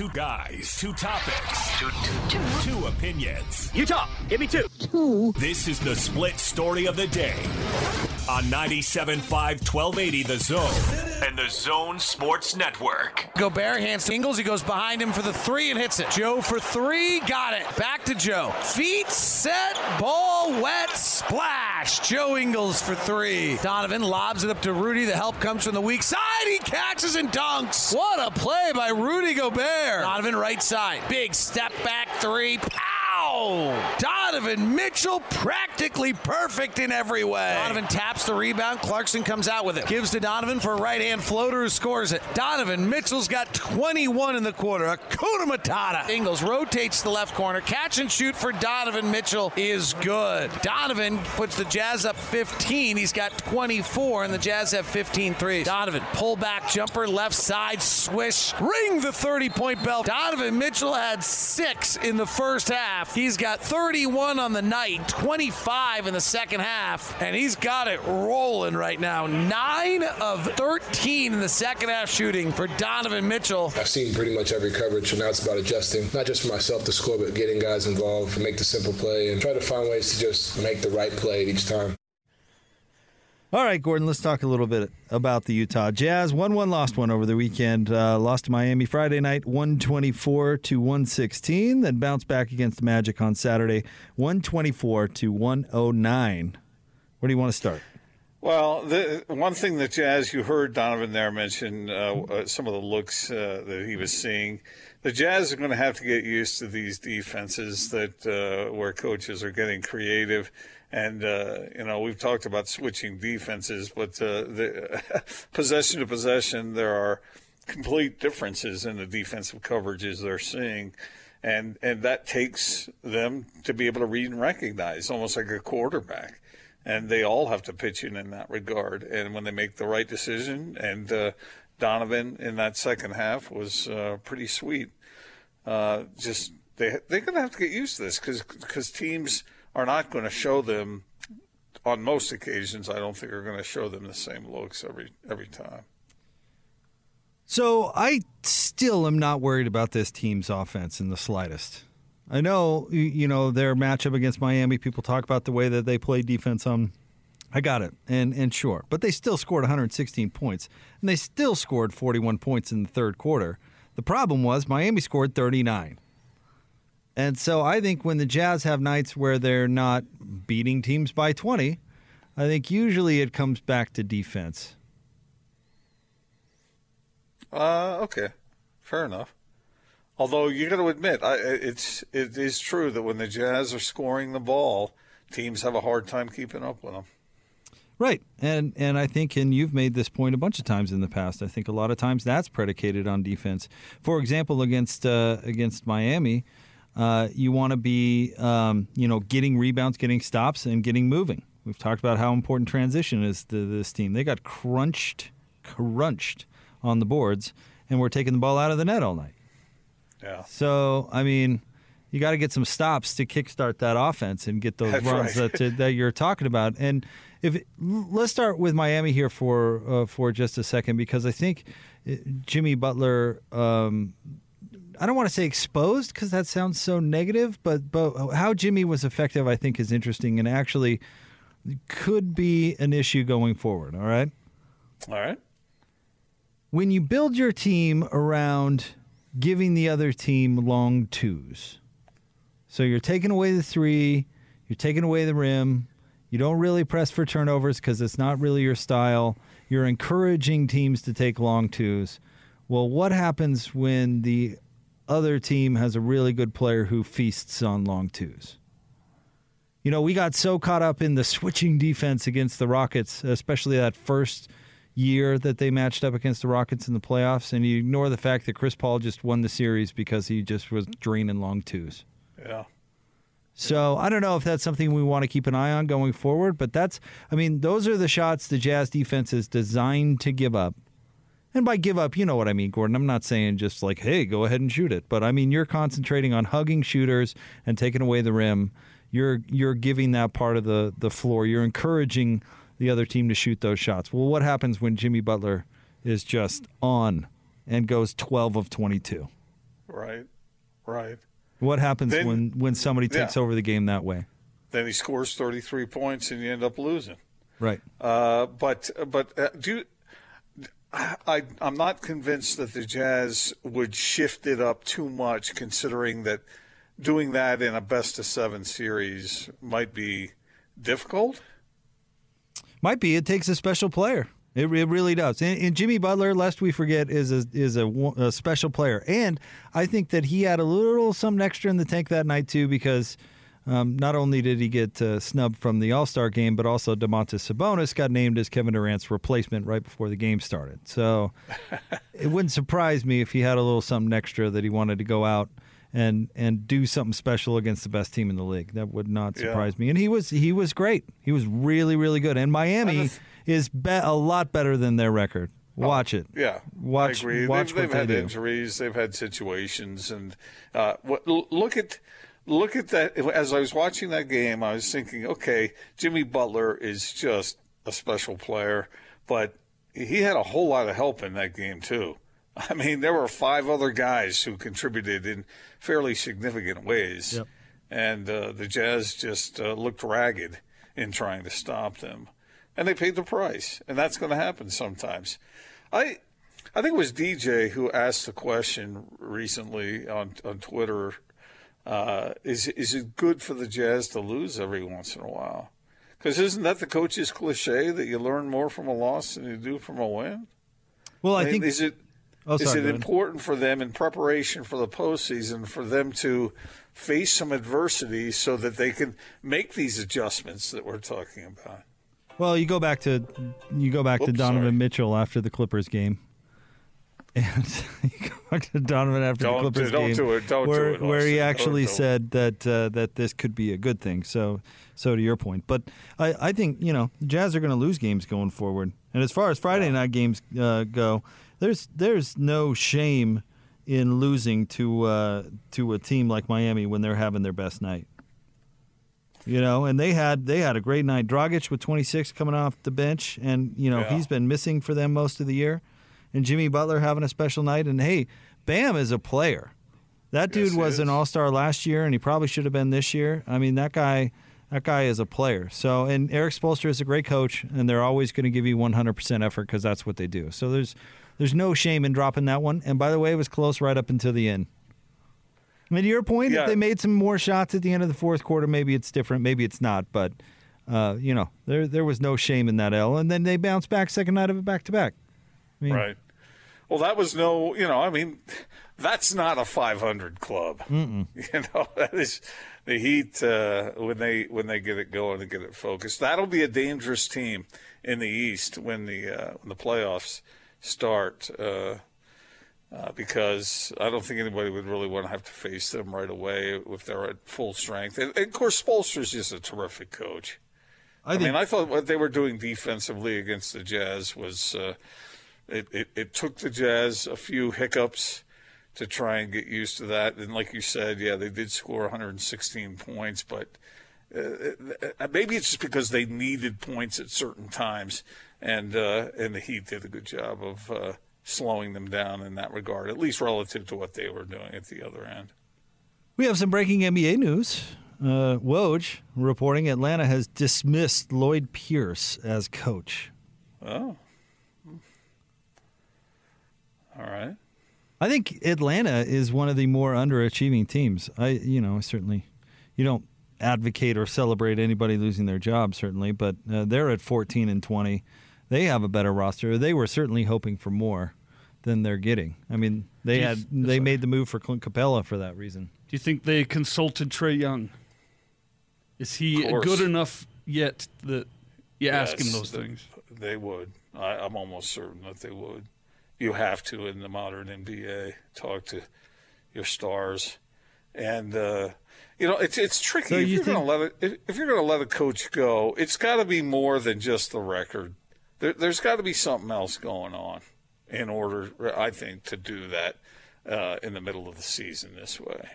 Two guys, two topics, two, two, two. two opinions. Utah, give me two. Two. This is the split story of the day on 97.5 1280 The Zone and the Zone Sports Network. Gobert hands to Ingles. He goes behind him for the three and hits it. Joe for three. Got it. Back to Joe. Feet set. Ball wet. Splash. Joe Ingles for three. Donovan lobs it up to Rudy. The help comes from the weak side. He catches and dunks. What a play by Rudy Gobert. Donovan right side. Big step back three. Pow! Donovan Mitchell practically perfect in every way. Donovan taps the rebound. Clarkson comes out with it. Gives to Donovan for a right hand floater who scores it. Donovan Mitchell's got 21 in the quarter. Hakuna Matata. Ingles rotates the left corner. Catch and shoot for Donovan Mitchell is good. Donovan puts the Jazz up 15. He's got 24, and the Jazz have 15 threes. Donovan, pull back jumper, left side, swish, ring the 30 point bell. Donovan Mitchell had six in the first half. He's got 31 on the night, 25 in the second half, and he's got it rolling right now. Nine of 13 in the second half shooting for Donovan Mitchell. I've seen pretty much every coverage, so now it's about adjusting, not just for myself to score, but getting guys involved, make the simple play, and try to find ways to just make the right play each time. All right, Gordon, let's talk a little bit about the Utah Jazz. 1 1 lost one over the weekend. Uh, lost to Miami Friday night, 124 to 116. Then bounced back against the Magic on Saturday, 124 to 109. Where do you want to start? Well, the one thing that Jazz, you heard Donovan there mention uh, uh, some of the looks uh, that he was seeing. The Jazz are going to have to get used to these defenses that uh, where coaches are getting creative and, uh, you know, we've talked about switching defenses, but uh, the possession to possession, there are complete differences in the defensive coverages they're seeing. And, and that takes them to be able to read and recognize, almost like a quarterback. And they all have to pitch in in that regard. And when they make the right decision, and uh, Donovan in that second half was uh, pretty sweet. Uh, just they they're to have to get used to this because because teams – are not going to show them on most occasions. I don't think are going to show them the same looks every every time. So I still am not worried about this team's offense in the slightest. I know you know their matchup against Miami. People talk about the way that they play defense on. I got it, and and sure, but they still scored 116 points, and they still scored 41 points in the third quarter. The problem was Miami scored 39. And so I think when the Jazz have nights where they're not beating teams by 20, I think usually it comes back to defense. Uh, okay, fair enough. Although you got to admit, I, it's it is true that when the Jazz are scoring the ball, teams have a hard time keeping up with them. Right, and and I think, and you've made this point a bunch of times in the past. I think a lot of times that's predicated on defense. For example, against uh, against Miami, uh, you want to be, um, you know, getting rebounds, getting stops, and getting moving. We've talked about how important transition is to this team. They got crunched, crunched on the boards, and we're taking the ball out of the net all night. Yeah. So, I mean, you got to get some stops to kickstart that offense and get those That's runs right. that that you're talking about. And if it, let's start with Miami here for uh, for just a second because I think uh, Jimmy Butler. Um, I don't want to say exposed because that sounds so negative, but but how Jimmy was effective, I think, is interesting and actually could be an issue going forward. All right. All right. When you build your team around giving the other team long twos, so you're taking away the three, you're taking away the rim, you don't really press for turnovers because it's not really your style. You're encouraging teams to take long twos. Well, what happens when the other team has a really good player who feasts on long twos. You know, we got so caught up in the switching defense against the Rockets, especially that first year that they matched up against the Rockets in the playoffs, and you ignore the fact that Chris Paul just won the series because he just was draining long twos. Yeah. So I don't know if that's something we want to keep an eye on going forward, but that's, I mean, those are the shots the Jazz defense is designed to give up and by give up, you know what I mean, Gordon. I'm not saying just like, hey, go ahead and shoot it. But I mean, you're concentrating on hugging shooters and taking away the rim. You're you're giving that part of the, the floor. You're encouraging the other team to shoot those shots. Well, what happens when Jimmy Butler is just on and goes 12 of 22? right, right. What happens Then- when when somebody takes Yeah. over the game that way? Then he scores 33 points and you end up losing. Right. Uh, but but uh, do I I'm not convinced that the Jazz would shift it up too much, considering that doing that in a best of seven series might be difficult. Might be. It takes a special player. It, it really does. And, and Jimmy Butler, lest we forget, is a is a, a special player. And I think that he had a little something extra in the tank that night too, because um, not only did he get uh, snubbed from the All Star game, but also Domantas Sabonis got named as Kevin Durant's replacement right before the game started. So it wouldn't surprise me if he had a little something extra that he wanted to go out and and do something special against the best team in the league. That would not Yeah. surprise me. And he was he was great. He was really really good. And Miami is be- a lot better than their record. Watch it. Yeah, Watch- I agree. watch they've what they've they had do. injuries, they've had situations, and uh, what, look at look at that. As I was watching that game, I was thinking, okay, Jimmy Butler is just a special player, but he had a whole lot of help in that game too. I mean, there were five other guys who contributed in fairly significant ways, Yep. and uh, the Jazz just uh, looked ragged in trying to stop them, and they paid the price, and that's going to happen sometimes. I I think it was DJ who asked the question recently on on Twitter. Uh, is is it good for the Jazz to lose every once in a while? Because isn't that the coach's cliche that you learn more from a loss than you do from a win? Well, I mean, think is it Oh, is it important for them in preparation for the postseason for them to face some adversity so that they can make these adjustments that we're talking about? Well, you go back to you go back to Donovan sorry. Mitchell after the Clippers game, and go back to Donovan after Don't the Clippers don't game, do it. Don't do where it, where he actually said that uh, that this could be a good thing. So, so to your point, but I, I think you know Jazz are going to lose games going forward. And as far as Friday night games uh, go, there's there's no shame in losing to uh, to a team like Miami when they're having their best night. You know, and they had they had a great night. Dragic with 26 coming off the bench, and you know Yeah. he's been missing for them most of the year. And Jimmy Butler having a special night. And hey, Bam is a player. That dude Yes, was an. All Star last year, and he probably should have been this year. I mean, that guy, that guy is a player. So, and Erik Spoelstra is a great coach, and they're always going to give you 100% effort because that's what they do. So there's there's no shame in dropping that one. And by the way, it was close right up until the end. I mean, to your point, Yeah. if they made some more shots at the end of the fourth quarter, maybe it's different, maybe it's not. But uh, you know, there there was no shame in that L, and then they bounced back second night of it back to back. I mean, Right. Well, that was no, you know, I mean, that's not a 500 club. You know, that is the Heat uh, when they when they get it going and get it focused. That'll be a dangerous team in the East when the uh, when the playoffs start. Uh, uh, because I don't think anybody would really want to have to face them right away if they're at full strength. And, and of course, Spoelstra's just a terrific coach. I I, think mean, I thought what they were doing defensively against the Jazz was uh, it, it, it took the Jazz a few hiccups to try and get used to that. And like you said, yeah, they did score 116 points, but uh, uh, maybe it's just because they needed points at certain times, and uh, and the Heat did a good job of uh, slowing them down in that regard, at least relative to what they were doing at the other end. We have some breaking NBA news. Uh, Woj reporting Atlanta has dismissed Lloyd Pierce as coach. Oh, all right. I think Atlanta is one of the more underachieving teams. I, you know, certainly, you don't advocate or celebrate anybody losing their job, certainly, but uh, they're at 14 and 20. They have a better roster. They were certainly hoping for more than they're getting. I mean, they Do had they sorry. made the move for Clint Capela for that reason. Do you think they consulted Trae Young? Is he good enough yet that you ask him those things? They would. I, I'm almost certain that they would. You have to in the modern NBA talk to your stars, and uh, you know it's it's tricky. So if you you're going to let it, if, if you're going to let a coach go, it's got to be more than just the record. There, there's got to be something else going on in order, I think, to do that uh, in the middle of the season this way.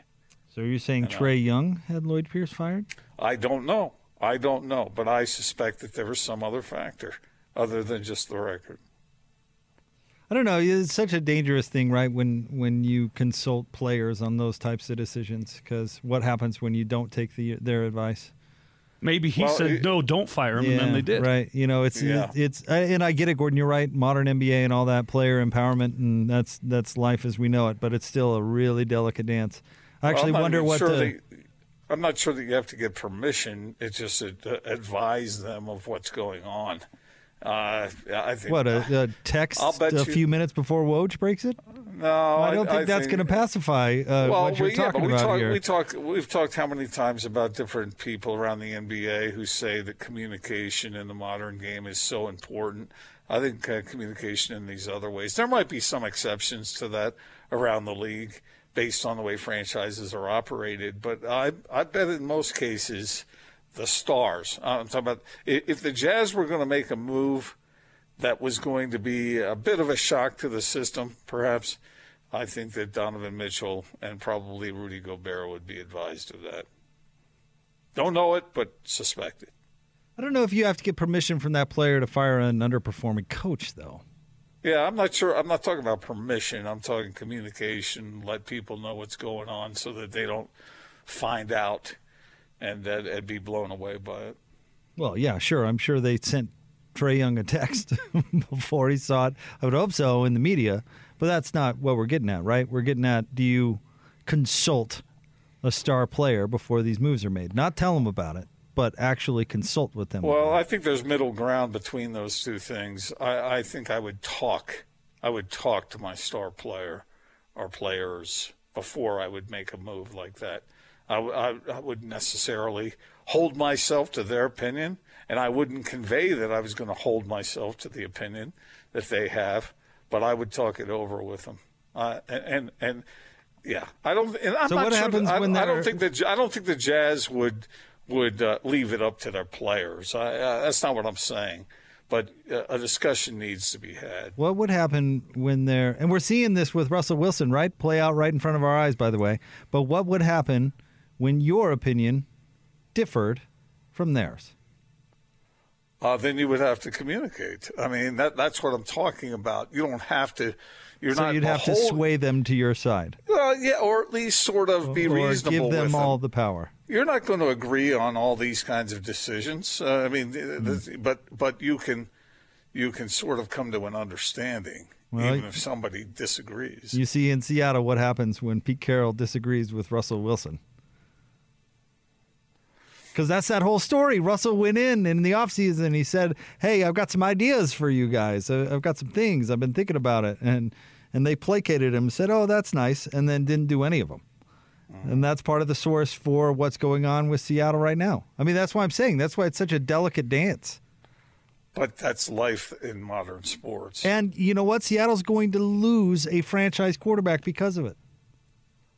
So you're saying Trae Young had Lloyd Pierce fired? I don't know. I don't know, but I suspect that there was some other factor other than just the record. I don't know. It's such a dangerous thing, right? When when you consult players on those types of decisions, because what happens when you don't take the, their advice? Maybe he Well, said it- no, don't fire him, and then they did. Right. You know, it's Yeah. it's and I get it, Gordon. You're right. Modern NBA and all that player empowerment, and that's that's life as we know it. But it's still a really delicate dance. I actually Well, I'm not wonder what sure the that- I'm not sure that you have to get permission. It's just to uh, advise them of what's going on. Uh, I think what a, a text a you- few minutes before Woj breaks it. no, I don't think that's going to pacify uh, well, what you're yeah, talking we about talk, here. We talk. We've talked how many times about different people around the NBA who say that communication in the modern game is so important. I think uh, communication in these other ways. There might be some exceptions to that around the league based on the way franchises are operated, but I I bet in most cases the stars. Uh, I'm talking about if the Jazz were going to make a move that was going to be a bit of a shock to the system, perhaps. I think that Donovan Mitchell and probably Rudy Gobert would be advised of that. Don't know it, but suspect it. I don't know if you have to get permission from that player to fire an underperforming coach, though. Yeah, I'm not sure. I'm not talking about permission. I'm talking communication. Let people know what's going on so that they don't find out and uh, and be blown away by it. Well, yeah, sure. I'm sure they sent Trae Young a text before he saw it. I would hope so in the media, but that's not what we're getting at, right? We're getting at do you consult a star player before these moves are made? Not tell them about it, but actually consult with them. Well, I think there's middle ground between those two things. I, I think I would talk. I would talk to my star player or players before I would make a move like that. I, I- I wouldn't necessarily hold myself to their opinion, and I wouldn't convey that I was going to hold myself to the opinion that they have, but I would talk it over with them. Uh, and, and and yeah, I don't. And I'm So not what sure happens that, I, when I they're- don't think that I don't think the Jazz would would uh, leave it up to their players. I, uh, that's not what I'm saying. But uh, a discussion needs to be had. What would happen when they're and we're seeing this with Russell Wilson, right? Play out right in front of our eyes, by the way. But what would happen when your opinion differed from theirs? Uh, then you would have to communicate. I mean, that that's what I'm talking about. You don't have to. You're So not. you'd have to sway them to your side, Well, yeah, or at least sort of be or reasonable give them with all them. the power. You're not going to agree on all these kinds of decisions. Uh, I mean, Hmm. th- but but you can you can sort of come to an understanding, Well, even if somebody disagrees. You see in Seattle what happens when Pete Carroll disagrees with Russell Wilson. Because that's that whole story. Russell went in in the offseason. He said, Hey, I've got some ideas for you guys. I've got some things. I've been thinking about it. And, and they placated him, said, Oh, that's nice. And then didn't do any of them. Mm-hmm. And that's part of the source for what's going on with Seattle right now. I mean, that's why I'm saying that's why it's such a delicate dance. but that's life in modern sports. And you know what? Seattle's going to lose a franchise quarterback because of it.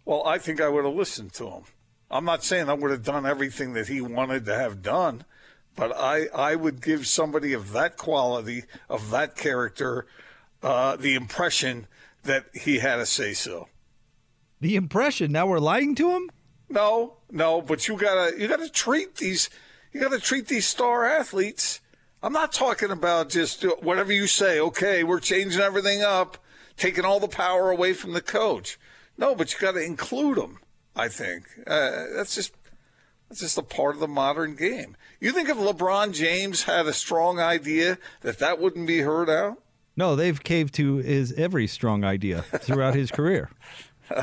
Well, I think I would have listened to him. I'm not saying I would have done everything that he wanted to have done, but I, I would give somebody of that quality, of that character, uh, the impression that he had a say so. The impression. Now we're lying to him? No, no, but you gotta you gotta treat these you gotta treat these star athletes. I'm not talking about just whatever you say. Okay, we're changing everything up, taking all the power away from the coach. No, but you got to include them. I think uh, that's just that's just a part of the modern game. You think if LeBron James had a strong idea that that wouldn't be heard out? No, they've caved to his every strong idea throughout his career.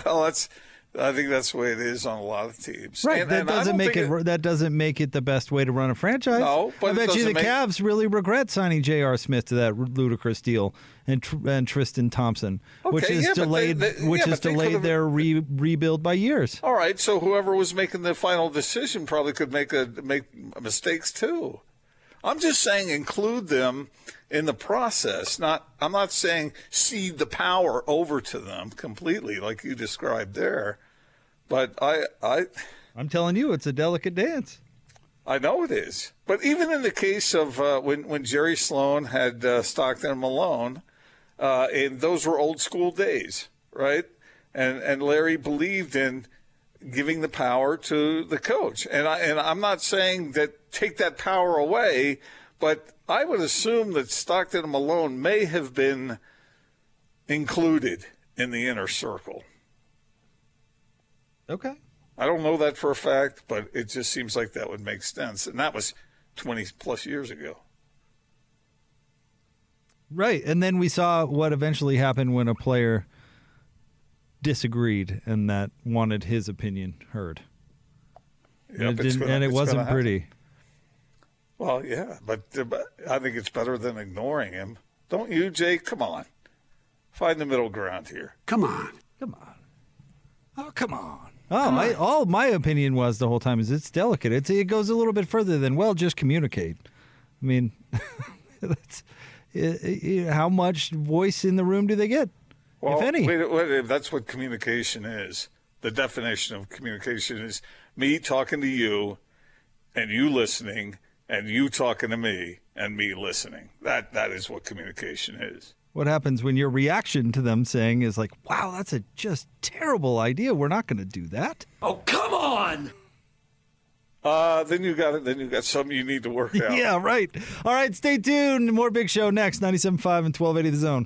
Well, that's I think that's the way it is on a lot of teams. Right. And- that and doesn't make think it, that doesn't make it the best way to run a franchise. No, but I bet you the make- Cavs really regret signing J.R. Smith to that ludicrous deal and and Tristan Thompson, which is yeah, but they- delayed they- which yeah, they delayed their re- rebuild by years. All right, so whoever was making the final decision probably could make a make mistakes too. I'm just saying include them in the process. Not I'm not saying cede the power over to them completely like you described there. But I I I'm telling you, it's a delicate dance. I know it is. But even in the case of uh, when when Jerry Sloan had uh, Stockton and Malone, uh, and those were old school days, right? And and Larry believed in giving the power to the coach. And I and I'm not saying that take that power away, but I would assume that Stockton and Malone may have been included in the inner circle. Okay. I don't know that for a fact, but it just seems like that would make sense. And that was 20 plus years ago. Right. And then we saw what eventually happened when a player disagreed and that wanted his opinion heard. Yep, and it, didn't, gonna- and it wasn't pretty. Well, yeah, but, uh, but I think it's better than ignoring him. Don't you, Jake? Come on. Find the middle ground here. Come on. Come on. Oh, come on. Oh, I, all my opinion was the whole time is it's delicate. It's, it goes a little bit further than well, just communicate. I mean, that's i i how much voice in the room do they get, Well, if any? wait, wait, that's what communication is. The definition of communication is me talking to you and you listening and you talking to me and me listening. That that is what communication is. What happens when your reaction to them saying is like, "Wow, that's a just terrible idea. We're not going to do that." Oh, come on. Uh, then you got it. Then you got something you need to work out. Yeah, right. All right, stay tuned. More Big Show next. 97.5 and 1280 The Zone.